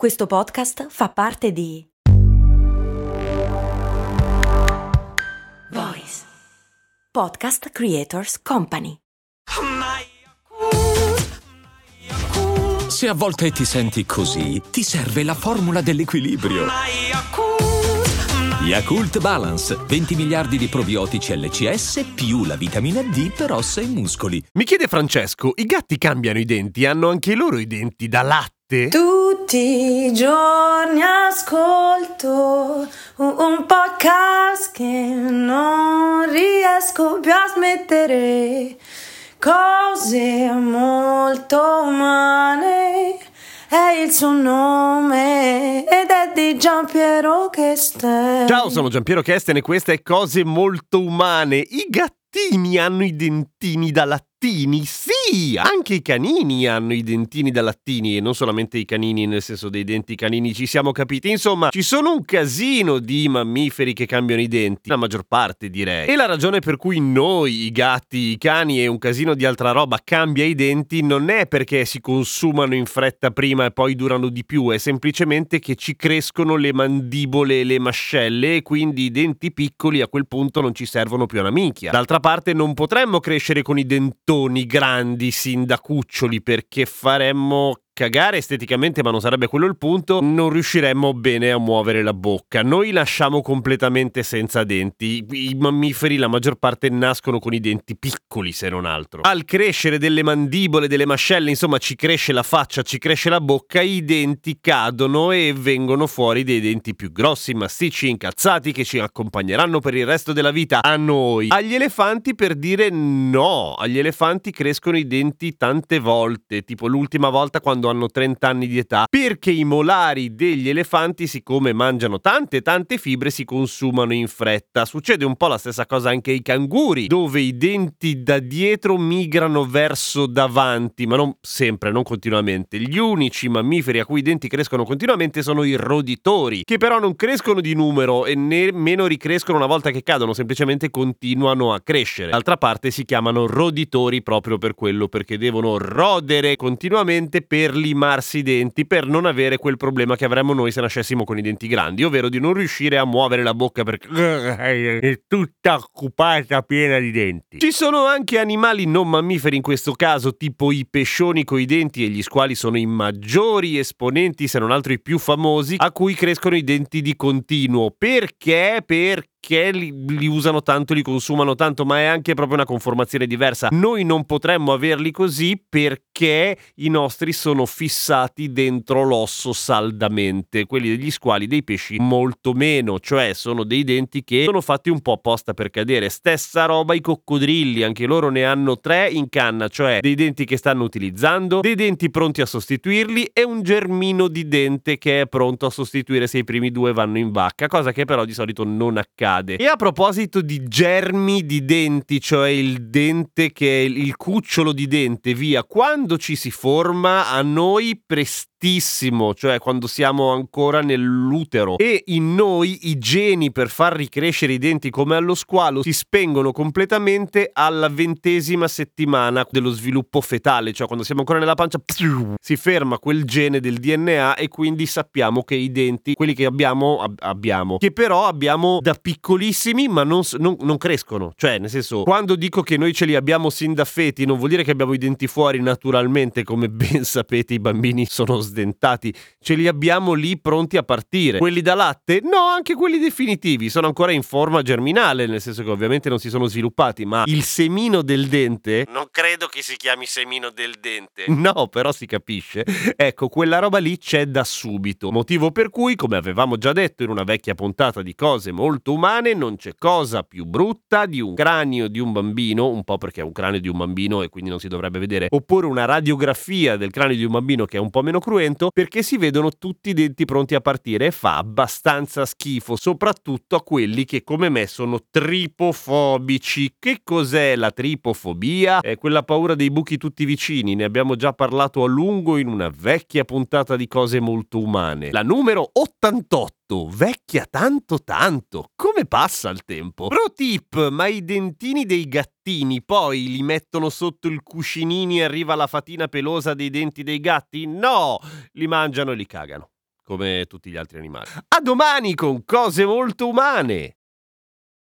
Questo podcast fa parte di Voice Podcast Creators Company. Se a volte ti senti così, ti serve la formula dell'equilibrio. Yakult Balance, 20 miliardi di probiotici LCS più la vitamina D per ossa e muscoli. Mi chiede Francesco, i gatti cambiano i denti? Hanno anche loro i denti da latte? Tutti i giorni ascolto un, podcast che non riesco più a smettere. Cose molto umane è il suo nome ed è di Giampiero Kesten. Ciao, sono Giampiero Kesten e queste è Cose molto umane. I gattini hanno i dentini da latte lattini? Sì, anche i canini hanno i dentini da lattini e non solamente i canini nel senso dei denti canini, ci siamo capiti. Insomma, ci sono un casino di mammiferi che cambiano i denti, la maggior parte direi. E la ragione per cui noi, i gatti, i cani e un casino di altra roba cambia i denti non è perché si consumano in fretta prima e poi durano di più, è semplicemente che ci crescono le mandibole e le mascelle e quindi i denti piccoli a quel punto non ci servono più una minchia. D'altra parte non potremmo crescere con i dentoni mattoni grandi sin da cuccioli perché faremmo cagare esteticamente, ma non sarebbe quello il punto, non riusciremmo bene a muovere la bocca. Noi lasciamo completamente senza denti. I mammiferi, la maggior parte, nascono con i denti piccoli, se non altro. Al crescere delle mandibole, delle mascelle, insomma, ci cresce la faccia, ci cresce la bocca, i denti cadono e vengono fuori dei denti più grossi, massicci, incazzati, che ci accompagneranno per il resto della vita a noi. Agli elefanti, per dire no, agli elefanti crescono i denti tante volte, tipo l'ultima volta quando hanno 30 anni di età, perché i molari degli elefanti, siccome mangiano tante tante fibre, si consumano in fretta. Succede un po' la stessa cosa anche ai canguri, dove i denti da dietro migrano verso davanti, ma non sempre, non continuamente. Gli unici mammiferi a cui i denti crescono continuamente sono i roditori, che però non crescono di numero e nemmeno ricrescono una volta che cadono, semplicemente continuano a crescere. D'altra parte si chiamano roditori proprio per quello, perché devono rodere continuamente per limarsi i denti per non avere quel problema che avremmo noi se nascessimo con i denti grandi, ovvero di non riuscire a muovere la bocca perché è tutta occupata piena di denti. Ci sono anche animali non mammiferi in questo caso, tipo i pescioni coi denti e gli squali sono i maggiori esponenti, se non altro i più famosi, a cui crescono i denti di continuo. Perché? Perché perché li, li, usano tanto, li consumano tanto, ma è anche proprio una conformazione diversa. Noi non potremmo averli così perché i nostri sono fissati dentro l'osso saldamente, quelli degli squali dei pesci molto meno, cioè sono dei denti che sono fatti un po' apposta per cadere. Stessa roba i coccodrilli, anche loro ne hanno tre in canna, cioè dei denti che stanno utilizzando, dei denti pronti a sostituirli e un germino di dente che è pronto a sostituire se i primi due vanno in vacca, cosa che però di solito non accade accade. E a proposito di germi di denti, cioè il dente che è il cucciolo di dente, via, quando ci si forma a noi prestiamo cioè quando siamo ancora nell'utero. E in noi i geni per far ricrescere i denti come allo squalo si spengono completamente alla ventesima settimana dello sviluppo fetale, cioè quando siamo ancora nella pancia si ferma quel gene del DNA e quindi sappiamo che i denti, quelli che abbiamo, ab- abbiamo, che però abbiamo da piccolissimi ma non, non, non crescono, cioè nel senso quando dico che noi ce li abbiamo sin da feti non vuol dire che abbiamo i denti fuori naturalmente come ben sapete i bambini sono sdentati, ce li abbiamo lì pronti a partire. Quelli da latte? No, anche quelli definitivi, sono ancora in forma germinale, nel senso che ovviamente non si sono sviluppati, ma il semino del dente, non credo che si chiami semino del dente. No, però si capisce. Ecco, quella roba lì c'è da subito, motivo per cui, come avevamo già detto in una vecchia puntata di cose molto umane, non c'è cosa più brutta di un cranio di un bambino, un po' perché è un cranio di un bambino e quindi non si dovrebbe vedere, oppure una radiografia del cranio di un bambino che è un po' meno cruento cruento perché si vedono tutti i denti pronti a partire e fa abbastanza schifo, soprattutto a quelli che come me sono tripofobici. Che cos'è la tripofobia? È quella paura dei buchi tutti vicini, ne abbiamo già parlato a lungo in una vecchia puntata di cose molto umane. La numero 88 vecchia tanto tanto. Come passa il tempo? Pro tip, ma i dentini dei gattini poi li mettono sotto il cuscinini e arriva la fatina pelosa dei denti dei gatti? No, li mangiano e li cagano. come tutti gli altri animali. A domani con cose molto umane!